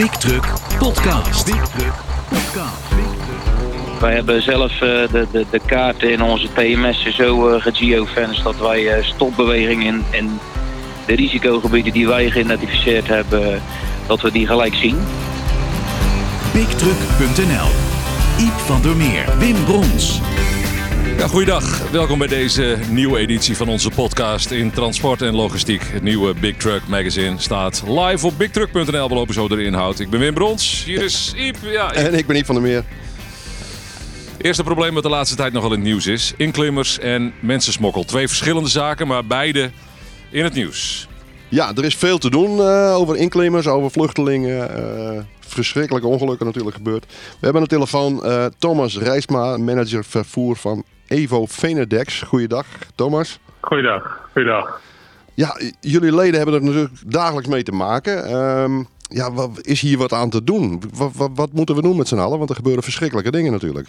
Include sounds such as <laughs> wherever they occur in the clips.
Big Truck Podcast. Big Truck Podcast. Wij hebben zelf eh, de, de, de kaarten in onze TMS zo uh, gegeofenced dat wij uh, stopbeweging in, in de risicogebieden die wij geïdentificeerd hebben, dat we die gelijk zien. BigTruck.nl Iep van der Meer, Wim Brons. Ja, goeiedag. Welkom bij deze nieuwe editie van onze podcast in transport en logistiek. Het nieuwe Big Truck magazine staat live op bigtruck.nl. We lopen zo de inhoud. Ik ben Wim Brons. Hier is Iep. Ja, En ik ben Iep van der Meer. Eerste probleem wat de laatste tijd nogal in het nieuws is. Inklimmers en mensensmokkel. Twee verschillende zaken, maar beide in het nieuws. Ja, er is veel te doen uh, over inklimmers, over vluchtelingen. Uh, verschrikkelijke ongelukken natuurlijk gebeurd. We hebben aan de telefoon uh, Thomas Rijsma, manager vervoer van Evo Venedex. Goeiedag, Thomas. Goeiedag, goeiedag. Ja, jullie leden hebben er natuurlijk dagelijks mee te maken. Um, ja, wat, is hier wat aan te doen? Wat, wat, wat moeten we doen met z'n allen? Want er gebeuren verschrikkelijke dingen natuurlijk.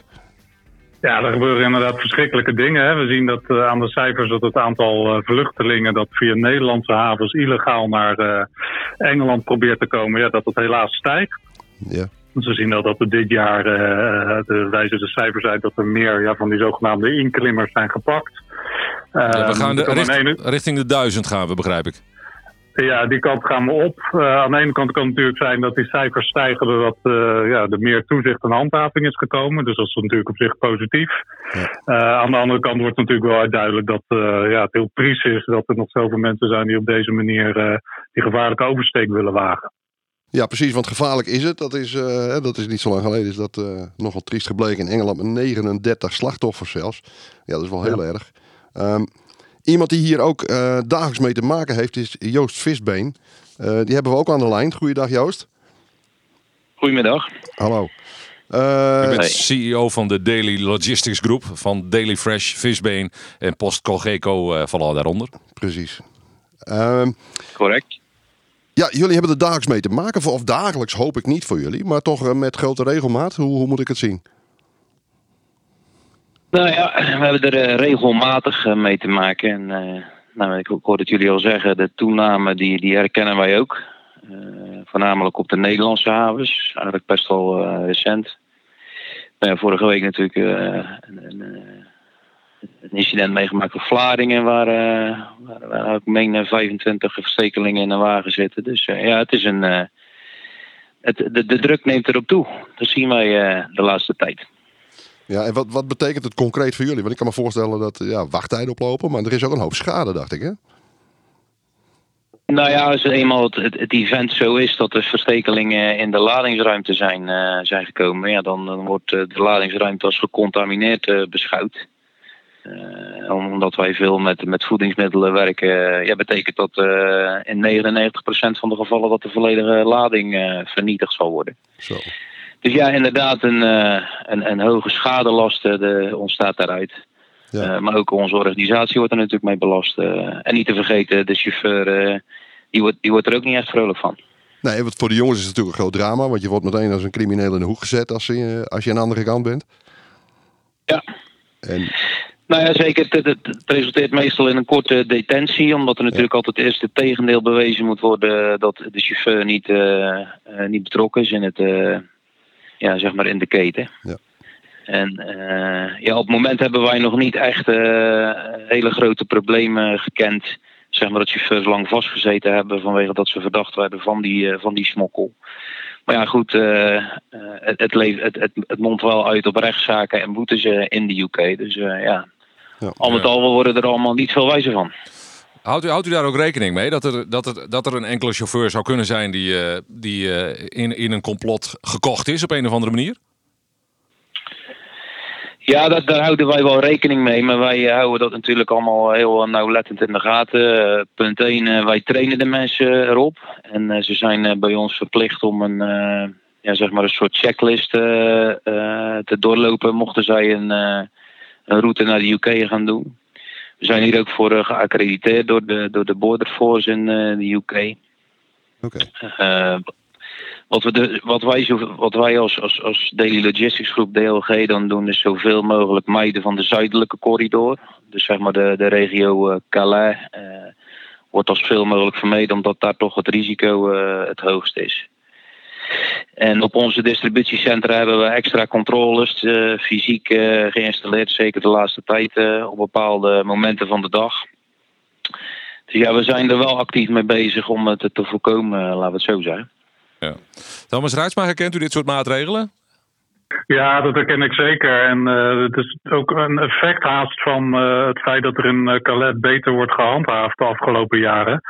Ja, er gebeuren inderdaad verschrikkelijke dingen. Hè. We zien dat uh, aan de cijfers dat het aantal uh, vluchtelingen dat via Nederlandse havens illegaal naar uh, Engeland probeert te komen, ja, dat het helaas stijgt. Ja. We zien dat, dat er dit jaar, de, wijzen de cijfers uit, dat er meer ja, van die zogenaamde inklimmers zijn gepakt. Ja, we gaan de, richt, richting de duizend gaan we, begrijp ik. Ja, die kant gaan we op. Uh, aan de ene kant kan het natuurlijk zijn dat die cijfers stijgen doordat uh, ja, er meer toezicht en handhaving is gekomen. Dus dat is natuurlijk op zich positief. Ja. Uh, aan de andere kant wordt natuurlijk wel duidelijk dat ja, het heel triest is dat er nog zoveel mensen zijn die op deze manier die gevaarlijke oversteek willen wagen. Ja, precies, want gevaarlijk is het. Dat is, dat is niet zo lang geleden, is dat nogal triest gebleken in Engeland met 39 slachtoffers zelfs. Ja, dat is wel heel ja. erg. Um, Iemand die hier ook uh, dagelijks mee te maken heeft is Joost Visbeen. Uh, die hebben we ook aan de lijn. Goeiedag Joost. Goedemiddag. Hallo. Uh, bent CEO van de Daily Logistics Group van Daily Fresh, Visbeen en Post Colgeco vallen daaronder. Precies. Ehm, Correct. Ja, jullie hebben er dagelijks mee te maken. Of dagelijks hoop ik niet voor jullie, maar toch met grote regelmaat. Hoe, hoe moet ik het zien? Nou ja, we hebben er uh, regelmatig uh, mee te maken. En nou, ik, hoorde het jullie al zeggen, de toename die, die herkennen wij ook. voornamelijk op de Nederlandse havens, eigenlijk best wel recent. Vorige week natuurlijk een, incident meegemaakt op Vlaardingen, waar, waar, waar ik meen 25 verstekelingen in een wagen zitten. Dus ja, het is een. Het, de, de druk neemt erop toe. Dat zien wij de laatste tijd. Ja, en wat, wat betekent het concreet voor jullie? Want ik kan me voorstellen dat ja, wachttijden oplopen, maar er is ook een hoop schade, dacht ik, hè? Nou ja, als eenmaal het, het, het, event zo is dat er verstekelingen in de ladingsruimte zijn, uh, zijn gekomen, ja, dan, dan wordt uh, de ladingsruimte als gecontamineerd uh, beschouwd. omdat wij veel met, met voedingsmiddelen werken, ja, betekent dat in 99% van de gevallen dat de volledige lading vernietigd zal worden. Zo. Dus ja, inderdaad, een, een, een hoge schadelast ontstaat daaruit. Ja. Maar ook onze organisatie wordt er natuurlijk mee belast. en niet te vergeten, de chauffeur, die, wordt, die wordt er ook niet echt vrolijk van. Nee, want voor de jongens is het natuurlijk een groot drama. Want je wordt meteen als een crimineel in de hoek gezet als je, als je aan de andere kant bent. Ja. En... Nou ja, zeker. Het, resulteert meestal in een korte detentie. Omdat er natuurlijk ja. altijd eerst het tegendeel bewezen moet worden dat de chauffeur niet, niet betrokken is in het ja, zeg maar in de keten. Ja. En uh, ja, op het moment hebben wij nog niet echt uh, hele grote problemen gekend. Zeg maar dat chauffeurs lang vastgezeten hebben vanwege dat ze verdacht werden van die, uh, van die smokkel. Maar ja, goed, het, het, het, het, het mondt wel uit op rechtszaken en boetes in de UK. Dus ja, ja, al met al we worden er allemaal niet veel wijzer van. Houdt u, houdt u daar ook rekening mee dat er, dat er, dat er een enkele chauffeur zou kunnen zijn die, uh, die uh, in, in een complot gekocht is op een of andere manier? Ja, dat, daar houden wij wel rekening mee. Maar wij uh, houden dat natuurlijk allemaal heel nauwlettend in de gaten. punt 1, wij trainen de mensen erop. En ze zijn bij ons verplicht om een, ja, zeg maar een soort checklist te doorlopen. Mochten zij een, een route naar de UK gaan doen. We zijn hier ook voor uh, geaccrediteerd door de, door de Border Force in uh, de UK. Okay. Uh, wat, we de, wat wij, zo, wat wij als, als, als Daily Logistics Groep DLG dan doen, is zoveel mogelijk mijden van de zuidelijke corridor. Dus zeg maar de, de regio Calais wordt als veel mogelijk vermeden, omdat daar toch het risico het hoogst is. En op onze distributiecentra hebben we extra controles uh, fysiek uh, geïnstalleerd, zeker de laatste tijd uh, op bepaalde momenten van de dag. Dus ja, we zijn er wel actief mee bezig om het te voorkomen, laten we het zo zeggen. Ja. Thomas Rijtsma, herkent u dit soort maatregelen? Ja, dat herken ik zeker. En uh, het is ook een effect haast van uh, het feit dat er in Calais beter wordt gehandhaafd de afgelopen jaren.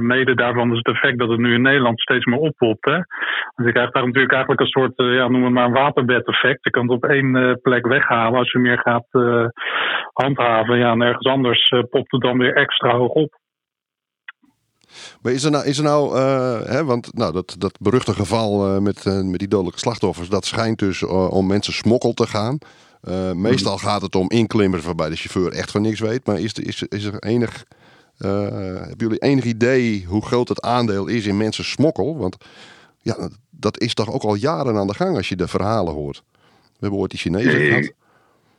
mede daarvan is het effect dat het nu in Nederland steeds meer oppopt. Dus je krijgt daar natuurlijk eigenlijk een soort, ja, noem het maar een waterbed-effect. Je kan het op één plek weghalen als je meer gaat handhaven. Ja, en ergens anders popt het dan weer extra hoog op. Maar is er nou, is er nou uh, hè, want nou, dat, dat beruchte geval uh, met, uh, met die dodelijke slachtoffers, dat schijnt dus om mensen smokkel te gaan. meestal gaat het om inklimmers waarbij de chauffeur echt van niks weet. Maar is er, is, is er enig, hebben jullie enig idee hoe groot het aandeel is in mensen smokkel? Want ja, dat is toch ook al jaren aan de gang als je de verhalen hoort. We hebben ooit die Chinezen gehad.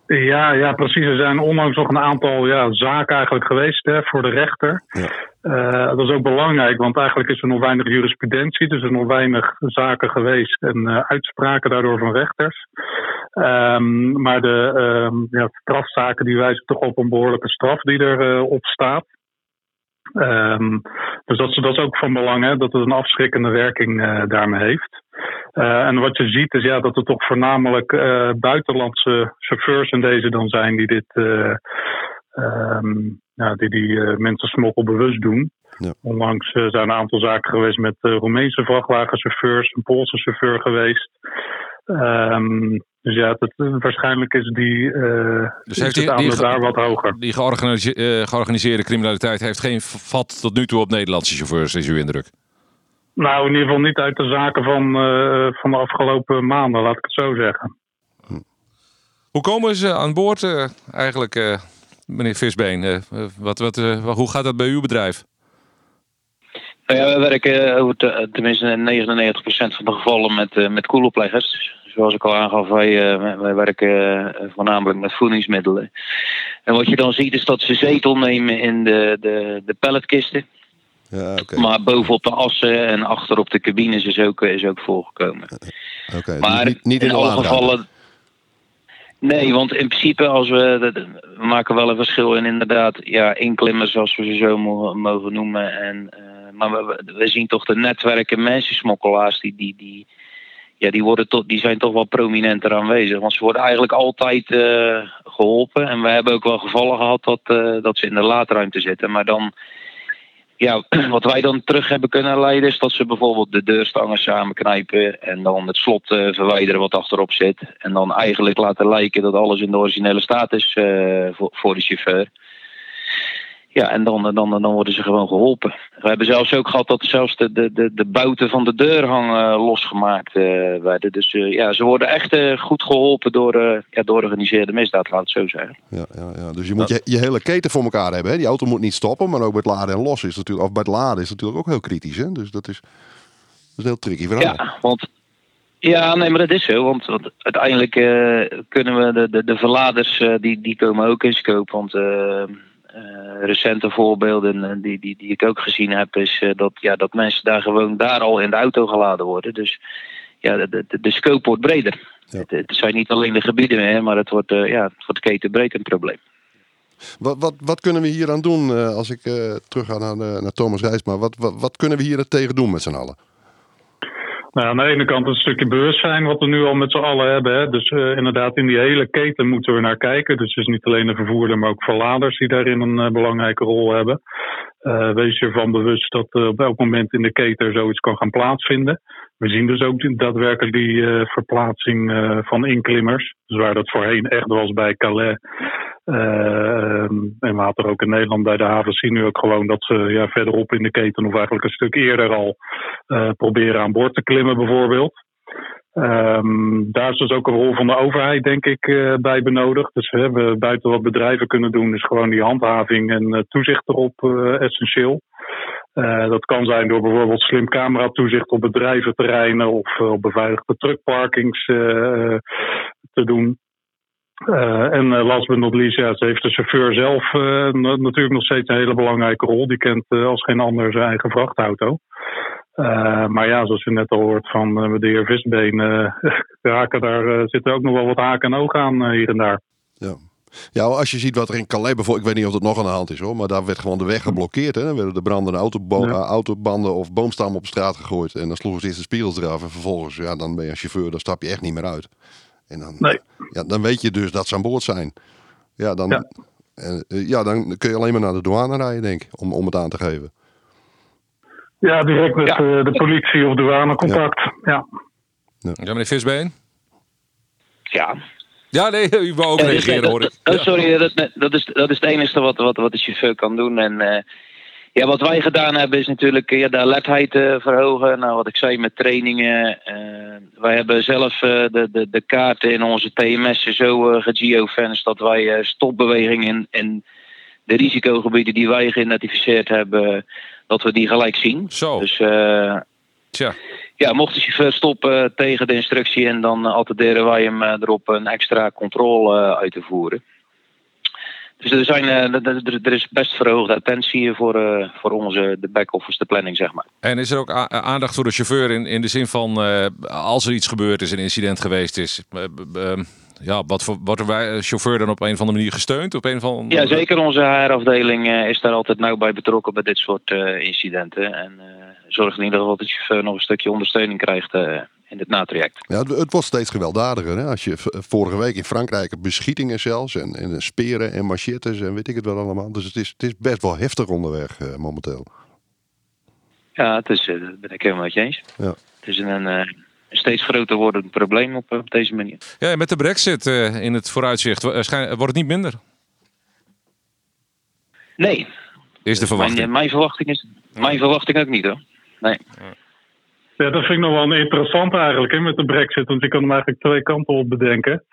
Ja, ja, precies. Er zijn onlangs nog een aantal ja, zaken eigenlijk geweest hè, voor de rechter. Ja. Uh, dat is ook belangrijk, want eigenlijk is er nog weinig jurisprudentie. Dus er zijn nog weinig zaken geweest en uh, uitspraken daardoor van rechters. Um, maar de um, ja, strafzaken die wijzen toch op een behoorlijke straf die erop uh, staat. Um, dus dat, dat, is ook van belang, hè, dat het een afschrikkende werking daarmee heeft. En wat je ziet is ja, dat er toch voornamelijk buitenlandse chauffeurs in deze dan zijn die dit ja, die, die mensen smokkel bewust doen. Ja. Onlangs zijn een aantal zaken geweest met Roemeense vrachtwagenchauffeurs, een Poolse chauffeur geweest. Um, dus ja, dat, waarschijnlijk is die, dus heeft die, die daar wat hoger. Die georganiseerde, georganiseerde criminaliteit heeft geen vat tot nu toe op Nederlandse chauffeurs, is uw indruk? Nou, in ieder geval niet uit de zaken van, uh, van de afgelopen maanden, laat ik het zo zeggen. Hoe komen ze aan boord uh, eigenlijk, uh, meneer Visbeen? wat, wat, hoe gaat dat bij uw bedrijf? Nou ja, we werken tenminste 99% van de gevallen met, met koelopleggers. Zoals ik al aangaf, wij, wij werken voornamelijk met voedingsmiddelen. En wat je dan ziet is dat ze zetel nemen in de, de, de palletkisten. Ja, okay. Maar bovenop de assen en achter op de cabines is ook, is ook voorgekomen. Okay, maar niet, niet in, in alle gevallen. Nee, want in principe als we, we maken wel een verschil in inderdaad ja, inklimmers zoals we ze zo mogen noemen. En, uh, maar we, we, zien toch de netwerken mensensmokkelaars die, die, die, ja, die, worden toch, die zijn toch wel prominenter aanwezig. Want ze worden eigenlijk altijd uh, geholpen. En we hebben ook wel gevallen gehad dat, uh, dat ze in de laadruimte zitten. Maar dan ja, <clears throat> wat wij dan terug hebben kunnen leiden is dat ze bijvoorbeeld de deurstangen samenknijpen en dan het slot uh, verwijderen wat achterop zit. En dan eigenlijk laten lijken dat alles in de originele staat is uh, voor, voor de chauffeur. Ja, en dan, dan, dan worden ze gewoon geholpen. We hebben zelfs ook gehad dat zelfs de, de, de, de buiten van de deurhang uh, losgemaakt uh, werden. Dus uh, ja, ze worden echt goed geholpen door, ja, door georganiseerde misdaad, laat het zo zeggen. Ja, ja, ja. Dus je moet je, je hele keten voor elkaar hebben. Hè? Die auto moet niet stoppen, maar ook bij het laden en lossen is natuurlijk, of bij het laden is natuurlijk ook heel kritisch. Hè? Dus dat is, dat is heel tricky verhaal. Ja, want ja, nee, maar dat is zo. Want, want uiteindelijk kunnen we de, de, de verladers, die, die komen ook in scope. Want uh, recente voorbeelden uh, die, die, die ik ook gezien heb, is uh, dat, ja, dat mensen daar gewoon daar al in de auto geladen worden. Dus ja, de, de, de scope wordt breder. Ja. Het, het, zijn niet alleen de gebieden meer, maar het wordt, ja, het wordt ketenbreed een probleem. Wat, wat, wat kunnen we hier aan doen, als ik terug ga naar, naar Thomas Rijsma, wat, wat, wat kunnen we hier tegen doen met z'n allen? Nou, aan de ene kant een stukje bewustzijn wat we nu al met z'n allen hebben. Hè. Dus uh, inderdaad, in die hele keten moeten we naar kijken. Dus, dus niet alleen de vervoerder, maar ook verladers die daarin een uh, belangrijke rol hebben. Uh, wees je ervan bewust dat op elk moment in de keten zoiets kan gaan plaatsvinden. We zien dus ook daadwerkelijk die verplaatsing van inklimmers. Dus waar dat voorheen echt was bij Calais. en later ook in Nederland bij de haven zien we ook gewoon dat ze ja, verderop in de keten of eigenlijk een stuk eerder al proberen aan boord te klimmen bijvoorbeeld. Um, daar is dus ook een rol van de overheid, denk ik, uh, bij benodigd. Dus we hebben buiten wat bedrijven kunnen doen, is gewoon die handhaving en uh, toezicht erop uh, essentieel. Dat kan zijn door bijvoorbeeld slim cameratoezicht op bedrijventerreinen of op beveiligde truckparkings te doen. en last but not least, ja, heeft de chauffeur zelf natuurlijk nog steeds een hele belangrijke rol. Die kent als geen ander zijn eigen vrachtauto. maar ja, zoals je net al hoort van de heer Visbeen, <laughs> haken, daar zitten ook nog wel wat haken en ogen aan hier en daar. Ja. Ja, als je ziet wat er in Calais bijvoorbeeld, ik weet niet of het nog aan de hand is hoor, maar daar werd gewoon de weg geblokkeerd. Hè? Dan werden de brandende autobo- autobanden of boomstammen op straat gegooid. En dan sloegen ze eerst de spiegels eraf en vervolgens, ja, dan ben je als chauffeur, dan stap je echt niet meer uit. En dan, nee. ja, dan weet je dus dat ze aan boord zijn. Ja, dan, ja. ja, dan kun je alleen maar naar de douane rijden, denk ik, om, om het aan te geven. Ja, direct met ja. de politie of douane contact. Ja. Ja, ja meneer Visbeen? Ja. Ja, nee, <laughs> u wou ook reageren, hoor ik. Oh, sorry, dat, dat, is, dat is het enige wat, wat, wat de chauffeur kan doen. En uh, ja, wat wij gedaan hebben is natuurlijk ja, de alertheid uh, verhogen. Nou, wat ik zei met trainingen. Uh, wij hebben zelf de, de, de kaarten in onze TMS zo uh, gegeofenced dat wij stopbewegingen en de risicogebieden die wij geïdentificeerd hebben, dat we die gelijk zien. Zo. Dus Tja. Ja, mocht de chauffeur stoppen tegen de instructie en dan attenderen wij hem erop een extra controle uit te voeren. Dus er, zijn, er is best verhoogde attentie voor, voor onze de back-office, de planning, zeg maar. En is er ook aandacht voor de chauffeur in, in de zin van als er iets gebeurd is, een incident geweest is, ja, wat voor, wordt bij chauffeur dan op een of andere manier gesteund? Op een van Ja, zeker. Onze HR-afdeling is daar altijd nauw bij betrokken bij dit soort incidenten. En zorgt in ieder geval dat de chauffeur nog een stukje ondersteuning krijgt uh, in het natraject. Ja, het, het wordt steeds gewelddadiger. Hè? Als je vorige week in Frankrijk beschietingen zelfs en, en speren en machetes en weet ik het wel allemaal. Dus het is, het is best wel heftig onderweg momenteel. Ja, het is, daar ben ik helemaal met je eens. Ja. Het is een steeds groter wordend probleem op, op deze manier. Ja, met de brexit uh, in het vooruitzicht, wordt het niet minder? Nee. Is de verwachting? Mijn, mijn verwachting is mijn verwachting ook niet hoor. Nee. Ja, dat vind ik nog wel een interessant eigenlijk hè, met de brexit. Want je kan hem eigenlijk twee kanten op bedenken.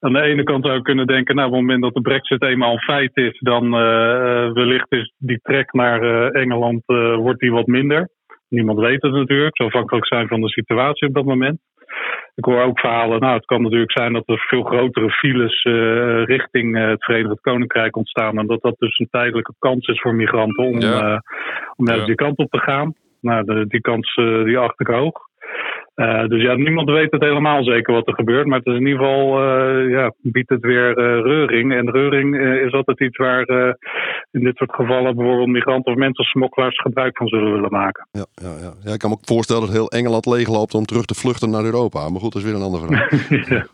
Aan de ene kant zou je kunnen denken, nou, op het moment dat de brexit eenmaal een feit is, dan uh, wellicht is die trek naar uh, Engeland uh, wordt die wat minder. Niemand weet het natuurlijk. Het zal afhankelijk zijn van de situatie op dat moment. Ik hoor ook verhalen. Nou, het kan natuurlijk zijn dat er veel grotere files uh, richting uh, het Verenigd Koninkrijk ontstaan. En dat dat dus een tijdelijke kans is voor migranten om, Ja. uh, om naar Ja. die kant op te gaan. Nou, de, die kans die acht ik hoog. Uh, dus ja, niemand weet het helemaal zeker wat er gebeurt. Maar het is in ieder geval, uh, ja, biedt het weer uh, reuring. En reuring is altijd iets waar in dit soort gevallen bijvoorbeeld migranten of mensensmokkelaars gebruik van zullen willen maken. Ja, ja, ja. ja, ik kan me ook voorstellen dat heel Engeland leegloopt om terug te vluchten naar Europa. Maar goed, dat is weer een ander verhaal. <laughs> ja.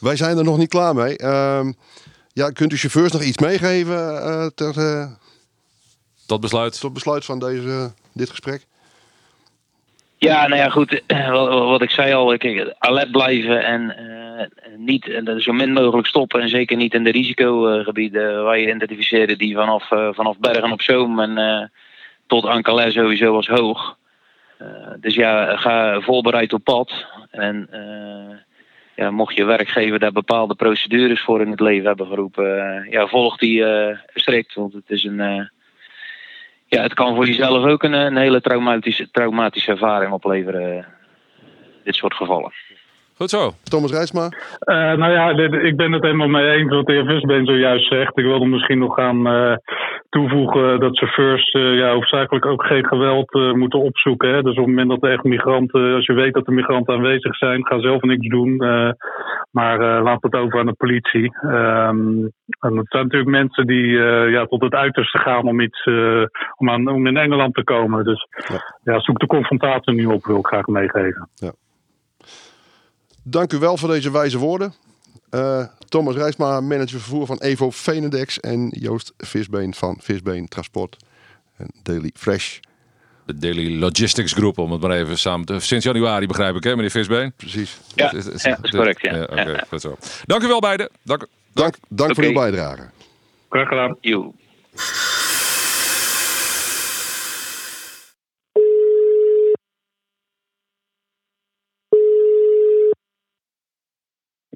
Wij zijn er nog niet klaar mee. Uh, ja, kunt u chauffeurs nog iets meegeven ter, Tot besluit. tot besluit van deze, dit gesprek? Ja, nou ja, goed. <clears throat> Wat, wat ik zei al, kijk, alert blijven en uh, niet en zo min mogelijk stoppen. En zeker niet in de risicogebieden waar je identificeerde die vanaf, uh, vanaf Bergen op Zoom en uh, tot Ankara sowieso was hoog. dus ja, ga voorbereid op pad. En ja, mocht je werkgever daar bepaalde procedures voor in het leven hebben geroepen, ja, volg die strikt. Want het is een ja, het kan voor jezelf ook een, een hele traumatische, traumatische ervaring opleveren. Dit soort gevallen. Goed zo. Thomas Rijsma? Uh, nou ja, dit, ik ben het helemaal mee eens wat de heer Visbeen zojuist zegt. Ik wilde misschien nog gaan uh, toevoegen dat chauffeurs uh, ja, hoofdzakelijk ook geen geweld moeten opzoeken. Hè. Dus op het moment dat er echt migranten, als je weet dat er migranten aanwezig zijn, ga zelf niks doen. maar laat het over aan de politie. Um, en het zijn natuurlijk mensen die ja, tot het uiterste gaan om, iets, om, aan, om in Engeland te komen. Dus ja. ja zoek de confrontatie nu op, wil ik graag meegeven. Ja. Dank u wel voor deze wijze woorden. Uh, Thomas Rijsma, manager vervoer van Evo Venedex. En Joost Visbeen van Visbeen Transport en Daily Fresh. De Daily Logistics Group, om het maar even samen te... Sinds januari begrijp ik, hè, meneer Visbeen? Precies. Ja, dat is correct, ja. ja Oké, okay, goed zo. Dank u wel beiden. Dank, dank, dank okay. voor uw bijdrage. Graag gedaan. Jo.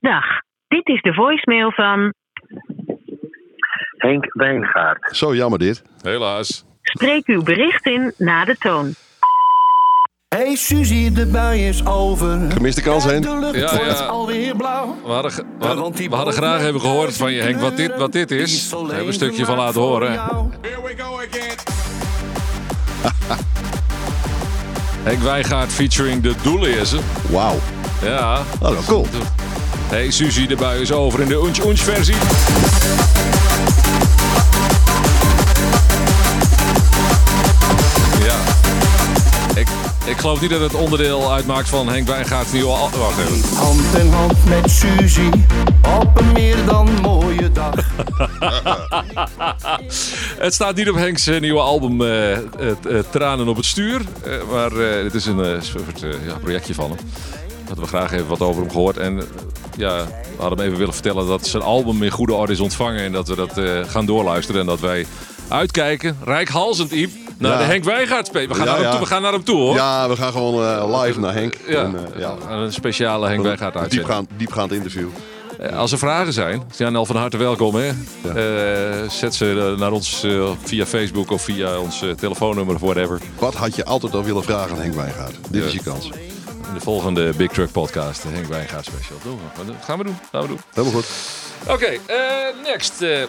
Dag, dit is de voicemail van Henk Wijngaard. Zo jammer dit. Helaas. Spreek uw bericht in na de toon. Hey Suzy, de bui is over. Gemiste kans, Henk. De lucht Ja, wordt ja. alweer blauw. We hadden, we hadden, we hadden graag even gehoord van je, Henk, wat dit, wat dit is. Daar hebben we een stukje van laten horen. <laughs> Henk Wijngaard featuring de Doeleersen. Wauw. Ja. Oh, dat is cool. Hey, Suzy, de bui is over in de Unch Unch versie. Ja. Ik, ik geloof niet dat het onderdeel uitmaakt van Henk Wijngaard's nieuwe... al- Wacht even. Hand in hand met Suzy, op een meer dan mooie dag. <laughs> Het staat niet op Henks eh, nieuwe album eh, eh, Tranen op het stuur. Maar het is een soort ja, projectje van hem. Hadden we graag even wat over hem gehoord. En eh, ja, we hadden hem even willen vertellen dat zijn album in goede orde is ontvangen. En dat we dat eh, gaan doorluisteren. En dat wij uitkijken, rijkhalsend Iep, naar Ja. de Henk Wijngaard spelen. We gaan, Ja, naar, hem toe, we gaan naar hem toe hoor. Ja, we gaan gewoon eh, live naar Henk. En, ja. een speciale Henk Wijngaard uitzending. Diepgaand, diepgaand interview. Als er vragen zijn, zijn al van harte welkom. Hè? Zet ze naar ons via Facebook of via ons telefoonnummer of whatever. Wat had je altijd al willen vragen aan Henk Wijngaard? Dit Ja. is je kans. In de volgende Big Truck podcast, de Henk Wijngaard special. Doen we. Dat gaan we doen. Gaan we doen. Helemaal goed. Oké, eh, next. eh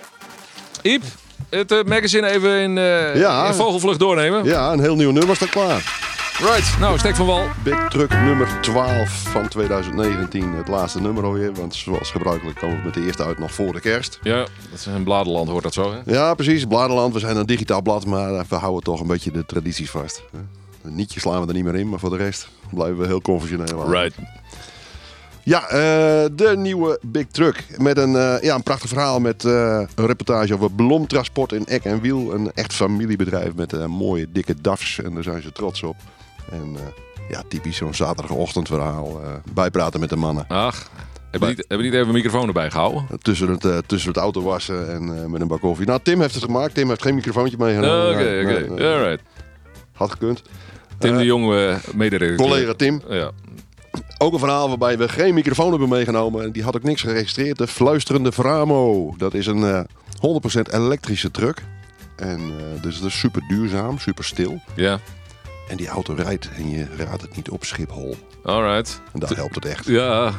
Iep, het eh, magazine even in, Ja. in vogelvlucht doornemen. Ja, een heel nieuw nummer staat klaar. Right, nou, steek van wal. Big Truck nummer 12 van 2019. Het laatste nummer alweer. Want zoals gebruikelijk komen we met de eerste uit nog voor de kerst. Ja, dat is een bladerland, hoort dat zo, hè? Ja, precies. Bladerland. We zijn een digitaal blad, maar we houden toch een beetje de tradities vast. Een nietje slaan we er niet meer in, maar voor de rest blijven we heel conventioneel. aan. Right. Ja, eh, de nieuwe Big Truck. Met een, eh, ja, een prachtig verhaal met eh, een reportage over Blomtransport in Eck en Wiel. Een echt familiebedrijf met mooie dikke DAF's. En daar zijn ze trots op. En ja, typisch zo'n zaterdagochtendverhaal. bijpraten met de mannen. Ach, hebben we niet, hebben niet even een microfoon erbij gehouden? Tussen het, eh, tussen het auto wassen en met een bak koffie. Nou, Tim heeft het gemaakt. Tim heeft geen microfoontje meegenomen. Oké, oké. Alright. Had gekund. Tim Eh, de Jong, eh mederedacteur. Collega Tim. Ja. Ook een verhaal waarbij we geen microfoon hebben meegenomen. En die had ook niks geregistreerd. De Fluisterende Framo. Dat is een eh 100% elektrische truck. En eh, dus dat is super duurzaam, super stil. Ja, En die auto rijdt en je raadt het niet op Schiphol. alright. En daar helpt het echt. Ja.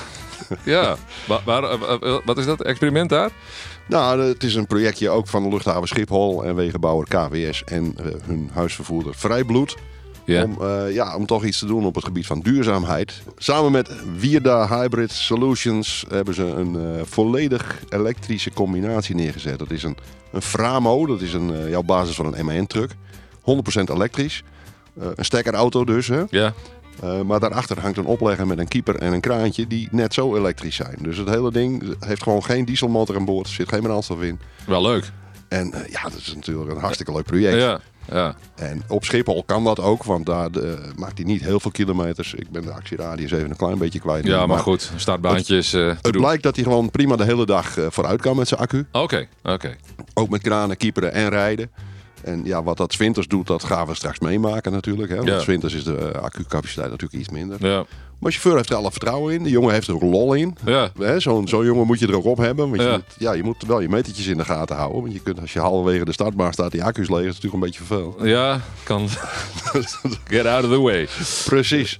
<laughs> ja. Waar, wat is dat? Experiment daar? Nou, het is een projectje ook van de luchthaven Schiphol en wegenbouwer KWS en hun huisvervoerder Vrijbloed. Om, eh, ja, om toch iets te doen op het gebied van duurzaamheid. Samen met Wierda Hybrid Solutions hebben ze een eh, volledig elektrische combinatie neergezet. Dat is een, een Framo, dat is een, eh, jouw basis van een MAN-truck. 100% elektrisch. Een stekkerauto dus, hè? Ja. Eh, maar daarachter hangt een oplegger met een keeper en een kraantje die net zo elektrisch zijn. Dus het hele ding heeft gewoon geen dieselmotor aan boord, zit geen brandstof in. Wel leuk. En ja, dat is natuurlijk een hartstikke leuk project. Ja. Ja. En op Schiphol kan dat ook, want daar eh, maakt hij niet heel veel kilometers. Ik ben de actieradius even een klein beetje kwijt. ja, maar goed. Startbaantjes. eh, te Het blijkt dat hij gewoon prima de hele dag eh, vooruit kan met zijn accu. Oké, oké. Ook met kranen, kieperen en rijden. En ja, wat dat winters doet, dat gaan we straks meemaken natuurlijk. Hè? Want Ja. winters is de eh, accucapaciteit natuurlijk iets minder. Ja. Maar chauffeur heeft er alle vertrouwen in. De jongen heeft er ook lol in. Ja. Zo'n zo'n jongen moet je er ook op hebben. Want Ja. je, moet, ja, je moet wel je metertjes in de gaten houden. Want je kunt, als je halverwege de startbaan staat, die accu's leeg, is het natuurlijk een beetje vervelend. Ja, kan. <laughs> Get out of the way. Precies.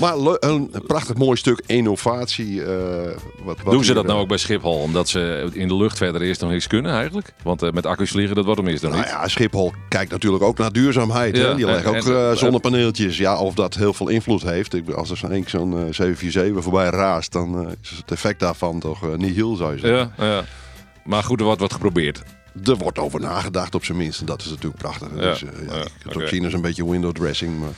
Maar een prachtig mooi stuk innovatie. eh, wat, wat Doen ze dat nou eh, ook bij Schiphol? Omdat ze in de lucht verder eerst nog niks kunnen eigenlijk? Want eh, met accu's vliegen, dat wordt hem eerst nog Nou niet. ja, Schiphol kijkt natuurlijk ook naar duurzaamheid. Ja, hè? Die en- leggen ook en- zonnepaneeltjes. Ja, of dat heel veel invloed heeft. Ik, als er zo'n zo'n eh, 747 voorbij raast, dan is het effect daarvan toch niet heel, zou je zeggen. Ja, ja. Maar goed, er wordt wat geprobeerd. Er wordt over nagedacht op zijn minst. En dat is natuurlijk prachtig. Ja, Dus, ja, ja, je kunt het ook zien als een beetje window dressing. Maar...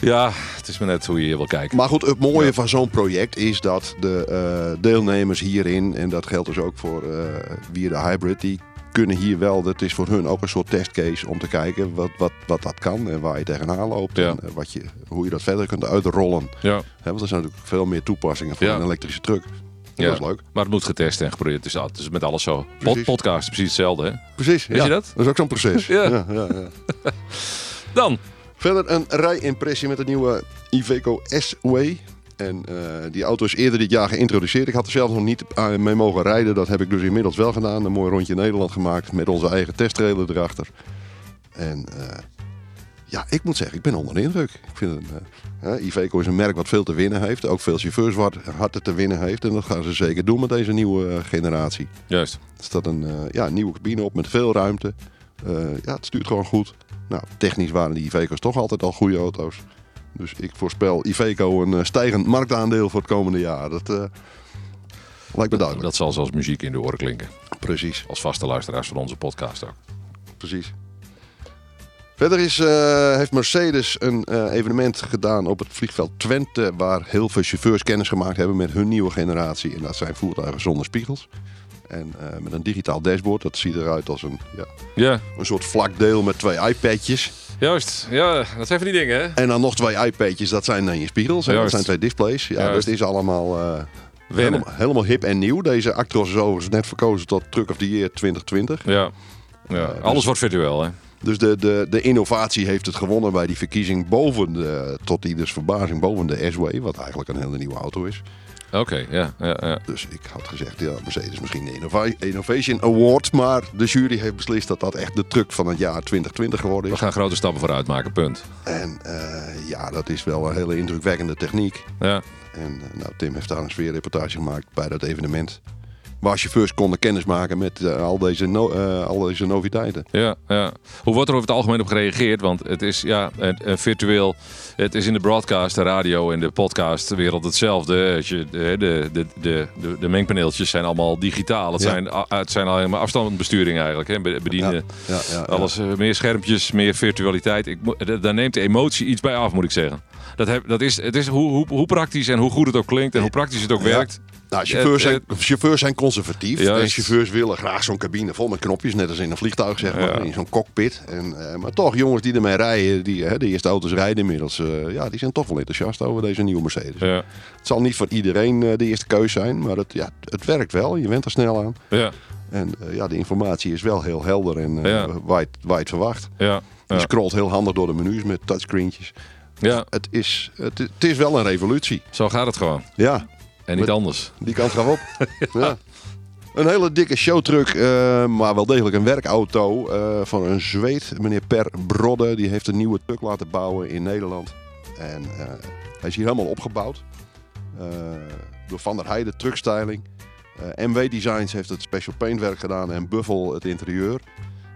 Ja, het is maar net hoe je hier wil kijken. Maar goed, het mooie van zo'n project is dat de eh, deelnemers hierin, en dat geldt dus ook voor eh Wier de Hybrid, die kunnen hier wel, dat is voor hun ook een soort testcase om te kijken wat, wat, wat dat kan en waar je tegenaan loopt. Ja. En eh, wat je, hoe je dat verder kunt uitrollen. Ja. Want er zijn natuurlijk veel meer toepassingen voor Ja. een elektrische truck. En Ja. Dat is leuk. Maar het moet getest en geprobeerd. Dus dat is met alles zo. Precies. podcast is precies hetzelfde, hè? Precies. Ja. je dat? Dat is ook zo'n proces. Ja. Ja, ja, ja. <laughs> Dan. Verder een rijimpressie met de nieuwe Iveco S-Way. En eh, die auto is eerder dit jaar geïntroduceerd. Ik had er zelf nog niet aan- mee mogen rijden. Dat heb ik dus inmiddels wel gedaan. Een mooi rondje Nederland gemaakt met onze eigen testtrailer erachter. En eh, ja, ik moet zeggen, ik ben onder de indruk. Ik vind eh, hè, Iveco is een merk wat veel te winnen heeft. Ook veel chauffeurs wat harder te winnen heeft. En dat gaan ze zeker doen met deze nieuwe eh, generatie. Juist. Er staat een eh, ja, nieuwe cabine op met veel ruimte. Eh, ja, het stuurt gewoon goed. Nou, technisch waren die Iveco's toch altijd al goede auto's. Dus ik voorspel Iveco een eh, stijgend marktaandeel voor het komende jaar. Dat eh, lijkt me duidelijk. Dat zal zoals muziek in de oren klinken. Precies, Als vaste luisteraars van onze podcast ook. precies. Verder is, eh, heeft Mercedes een evenement gedaan op het vliegveld Twente... waar heel veel chauffeurs kennis gemaakt hebben met hun nieuwe generatie. En dat zijn voertuigen zonder spiegels. En eh, met een digitaal dashboard. Dat ziet eruit als een, ja, Ja, een soort vlak deel met twee iPadjes. juist. Ja, dat zijn van die dingen, hè? En dan nog twee iPadjes, dat zijn dan je spiegels. En dat zijn twee displays. Ja, Juist. dat is allemaal, eh, Wennen. helemaal, helemaal hip en nieuw. Deze Actros is overigens net verkozen tot Truck of the Year 2020. Ja. ja. Alles wordt virtueel, hè? Dus de, de, de innovatie heeft het gewonnen bij die verkiezing boven de, tot ieders verbazing, boven de S-Way. Wat eigenlijk een hele nieuwe auto is. Oké, ja, ja, ja. Dus ik had gezegd, ja, Mercedes misschien de Innova- Innovation Award. Maar de jury heeft beslist dat dat echt de truck van het jaar 2020 geworden We is. gaan grote stappen vooruit maken, punt. En eh, ja, dat is wel een hele indrukwekkende techniek. Ja, En eh, nou, Tim heeft daar een sfeerreportage gemaakt bij dat evenement. Waar chauffeurs konden kennismaken met eh, al, deze no- eh, al deze noviteiten. ja, ja. Hoe wordt er over het algemeen op gereageerd? Want het is ja, het, eh, virtueel. Het is in de broadcast, de radio en de podcastwereld hetzelfde. Als je, de, de, de, de, de, mengpaneeltjes zijn allemaal digitaal. Het, Ja. zijn, het zijn alleen maar afstandsbesturing eigenlijk. Hè? Be- Bedienen. Ja, ja. Alles, meer schermpjes, meer virtualiteit. Ik, daar neemt de emotie iets bij af, moet ik zeggen. Dat, heb, dat is, het is hoe, hoe, hoe praktisch en hoe goed het ook klinkt en hoe praktisch het ook werkt. Nou, chauffeurs, Eh, zijn, chauffeurs zijn conservatief. Juist. En chauffeurs willen graag zo'n cabine vol met knopjes. Net als in een vliegtuig, zeg maar. Ja. In zo'n cockpit. En, eh, maar toch, jongens die ermee rijden. Die, hè, de eerste auto's rijden inmiddels. eh, ja, die zijn toch wel enthousiast over deze nieuwe Mercedes. Ja, Het zal niet voor iedereen eh, de eerste keus zijn. Maar het, ja, het werkt wel. Je went er snel aan. ja, En eh, ja, de informatie is wel heel helder. En eh, Ja. waar, je, waar je het verwacht. ja, Je scrolt heel handig door de menus met touchscreentjes. ja. Het is, het, het is wel een revolutie. Zo gaat het gewoon. Ja, En niet anders. Die kant gaan we op. <laughs> ja. Een hele dikke showtruck, eh, maar wel degelijk een werkauto eh, van een Zweed. Meneer Per Brodde, die heeft een nieuwe truck laten bouwen in Nederland. En eh, hij is hier helemaal opgebouwd. Door Van der Heijden Truckstyling. MW Designs heeft het special paintwerk gedaan en Buffel het interieur.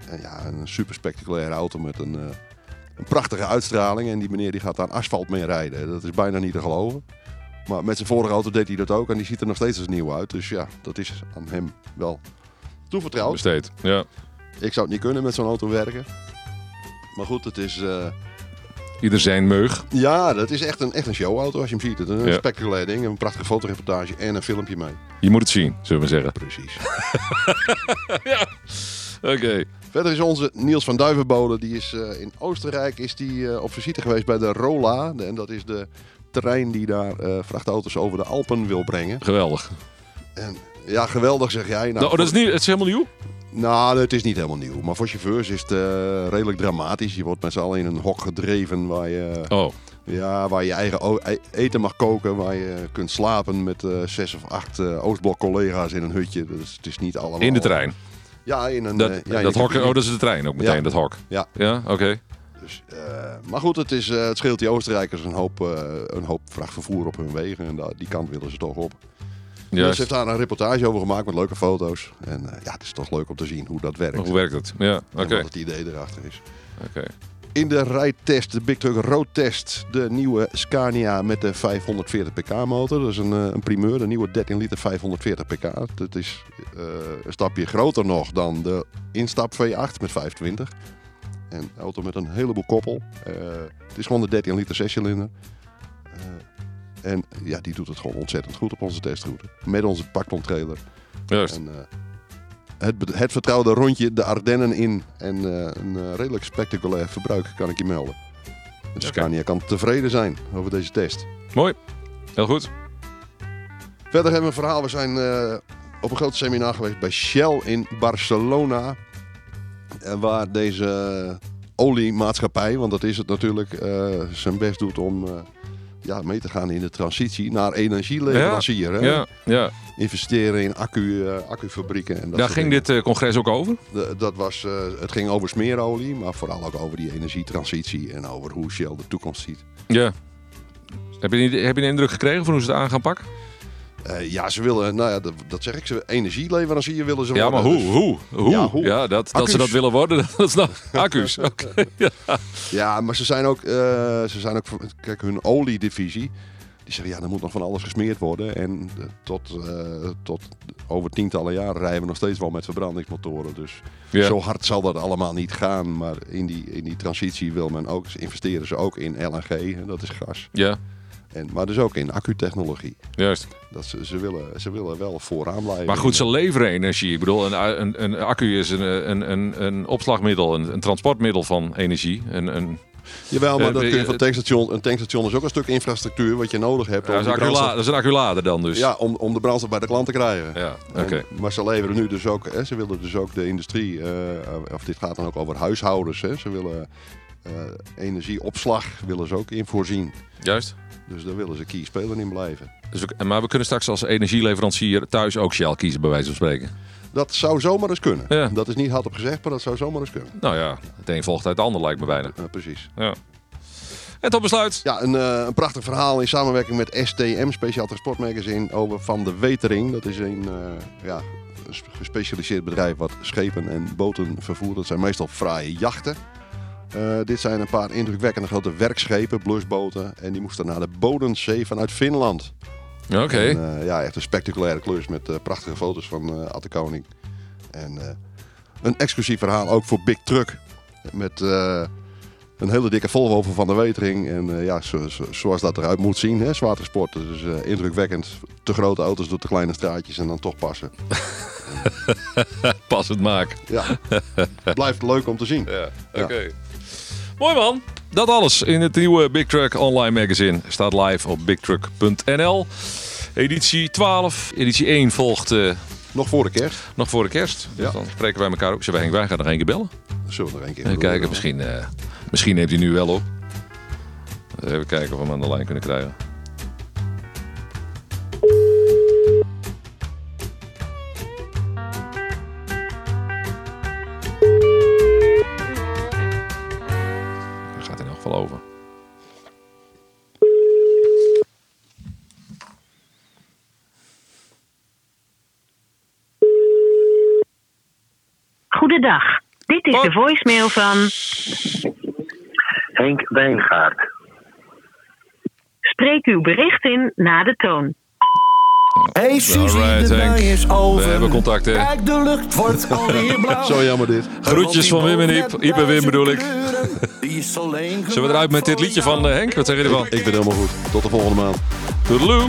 En ja, een super spectaculaire auto met een, een prachtige uitstraling. En die meneer die gaat daar asfalt mee rijden. Dat is bijna niet te geloven. Maar met zijn vorige auto deed hij dat ook en die ziet er nog steeds als nieuw uit. Dus ja, dat is aan hem wel toevertrouwd. Besteed. Ja. Ik zou het niet kunnen met zo'n auto werken. Maar goed, het is, eh, Ieder zijn meug. ja, dat is echt een, echt een showauto als je hem ziet. Het is een Ja. spectaculair ding, een prachtige fotoreportage en een filmpje mee. Je moet het zien, zullen we zeggen. Precies. <laughs> Oké. Verder is onze Niels van Duivenbode, die is eh, in Oostenrijk is die, eh, op visite geweest bij de Rola. En dat is de terrein die daar eh, vrachtauto's over de Alpen wil brengen. Geweldig. En ja, geweldig zeg jij. Nou, Nou, dat is, niet, het is helemaal nieuw? Nou, het is niet helemaal nieuw. Maar voor chauffeurs is het eh, redelijk dramatisch. Je wordt met z'n allen in een hok gedreven waar je, Oh, ja, waar je eigen e- eten mag koken. Waar je kunt slapen met eh, zes of acht eh, Oostblok collega's in een hutje. Dus het is niet allemaal... in de trein. Ja, in een... Dat, ja, in dat hok, oh, dat is de trein ook meteen, Ja. dat hok. Ja. Ja, oké. Dus, eh, maar goed, het, is, eh, het scheelt die Oostenrijkers een hoop, eh, een hoop vrachtvervoer op hun wegen. En die kant willen ze toch op. Dus Juist. heeft daar een reportage over gemaakt met leuke foto's. En ja, het is toch leuk om te zien hoe dat werkt. Hoe werkt het? Ja, oké. Wat het idee erachter is. oké. In de rijtest, de Big Truck Road Test, de nieuwe Scania met de 540 pk motor. Dat is een, een primeur, de nieuwe 13 liter 540 pk. Dat is een stapje groter nog dan de instap V8 met 520. En een auto met een heleboel koppel. Eh, het is gewoon de 13 liter 6-cilinder. en ja, die doet het gewoon ontzettend goed op onze testroute. Met onze paktontrailer. Juist. En, eh, het, het vertrouwde rondje de Ardennen in. En eh, een eh, redelijk spectaculair verbruik kan ik je melden. Dus Scania kan tevreden zijn over deze test. Mooi. Heel goed. Verder hebben we een verhaal. We zijn eh, op een groot seminar geweest bij Shell in Barcelona. Waar deze oliemaatschappij, want dat is het natuurlijk, eh, zijn best doet om eh, ja, mee te gaan in de transitie naar energieleverancier. hè? Ja, ja. Investeren in accu, eh, accufabrieken. En dat Daar ging dingen. dit congres ook over? De- dat was, het ging over smeerolie, maar vooral ook over die energietransitie en over hoe Shell de toekomst ziet. Ja. Heb je, heb je een indruk gekregen van hoe ze het aan gaan pakken? Eh, ja, ze willen, nou ja, dat, dat zeg ik, ze energieleverancier willen ze Ja, maar worden. hoe? Dus- Hoe? Hoe? Ja, hoe? dat, dat Accu's. ze dat willen worden, <laughs> dat is nou accu's. <laughs> Oké. <laughs> Ja. Ja, maar ze zijn ook, eh, ze zijn ook kijk, hun oliedivisie. Die zeggen, ja, er moet nog van alles gesmeerd worden. En eh, tot, tot over tientallen jaren rijden we nog steeds wel met verbrandingsmotoren. Dus Ja. zo hard zal dat allemaal niet gaan. Maar in die, in die transitie wil men ook, investeren ze ook in LNG, en dat is gas. ja, En, maar dus ook in accutechnologie. juist. Dat ze, ze, willen, ze willen wel vooraan blijven. Maar goed, ze leveren energie. Ik bedoel, een, een, een accu is een, een, een, een opslagmiddel, een, een transportmiddel van energie. Een, een, Jawel, maar Eh, dat kun je eh, van tankstation, een tankstation is ook een stuk infrastructuur wat je nodig hebt. ja, dat, is brandstof- dat is een acculader dan dus. ja, om, om de brandstof bij de klant te krijgen. Ja, oké. maar ze leveren nu dus ook, hè, ze willen dus ook de industrie, eh, of dit gaat dan ook over huishoudens. Hè, ze willen eh, energieopslag willen ze ook in voorzien. Juist. Dus daar willen ze key speler in blijven. Dus maar we kunnen straks als energieleverancier thuis ook Shell kiezen, bij wijze van spreken. Dat zou zomaar eens kunnen. Ja. Dat is niet hard op gezegd, maar dat zou zomaar eens kunnen. Nou ja, het een volgt uit het ander, lijkt me bijna. Ja, precies. Ja. En tot besluit. Ja, een, eh, een prachtig verhaal in samenwerking met STM, Speciaal Transportmagazine, over Van de Wetering. Dat is een eh, ja, een sp- gespecialiseerd bedrijf wat schepen en boten vervoert. Dat zijn meestal fraaie jachten. Eh, dit zijn een paar indrukwekkende grote werkschepen, blusboten. En die moesten naar de Bodensee vanuit Finland. Oké. Eh, ja, echt een spectaculaire klus met eh, prachtige foto's van eh Atte Koning. En een exclusief verhaal ook voor Big Truck. Met een hele dikke Volvo van de Wetering. En ja, zo, zo- zoals dat eruit moet zien, hè, zwaartesport. Dus indrukwekkend. Te grote auto's door te kleine straatjes en dan toch passen. <laughs> Pas het maak. Ja, <laughs> blijft leuk om te zien. Ja, Ja. Mooi man. Dat alles in het nieuwe Big Truck Online Magazine. Staat live op bigtruck.nl. Editie 12. Editie 1 volgt eh, Nog voor de kerst. nog voor de kerst. Dus Ja. dan spreken wij elkaar ook. Zullen wij, wij gaan nog één keer bellen? Zullen we er een keer Even kijken, misschien, eh, misschien neemt hij nu wel op. Even kijken of we hem aan de lijn kunnen krijgen. Goedendag. Dit is de Oh. voicemail van Henk Wijngaard. Spreek uw bericht in na de toon. Hey Suzy, Alright, de is over. We hebben contact, hè? Kijk, de lucht wordt alweer <laughs> blauw. Zo jammer dit. Groetjes van Wim en Iep. Iep en Wim bedoel ik. Zullen we eruit met dit liedje van eh, Henk? Wat zeggen jullie Ik van? vind het helemaal goed. Tot de volgende maand. Toedeloe.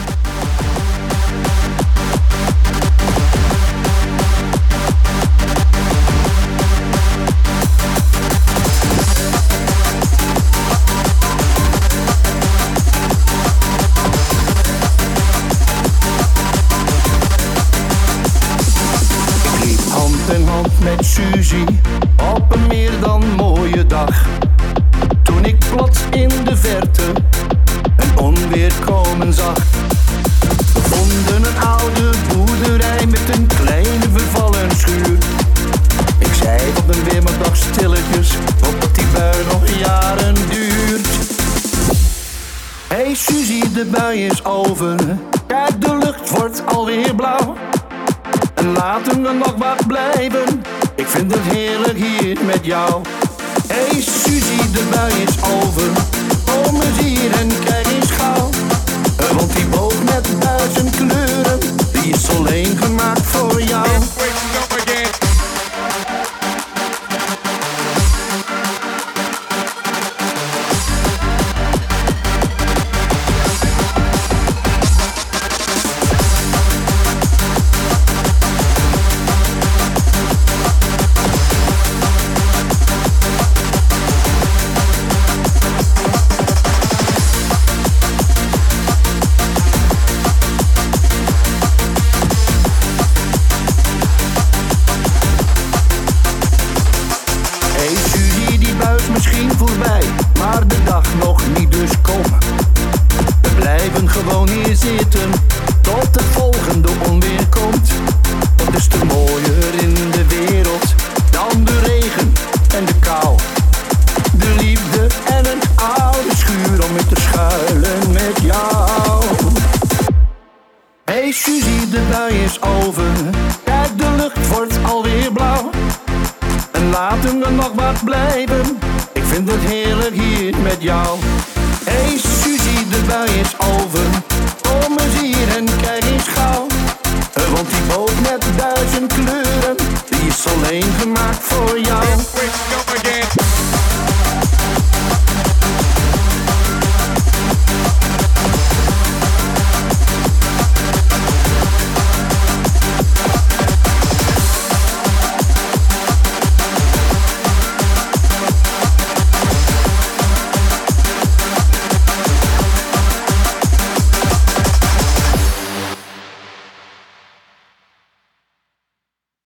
De bui is over. Is over.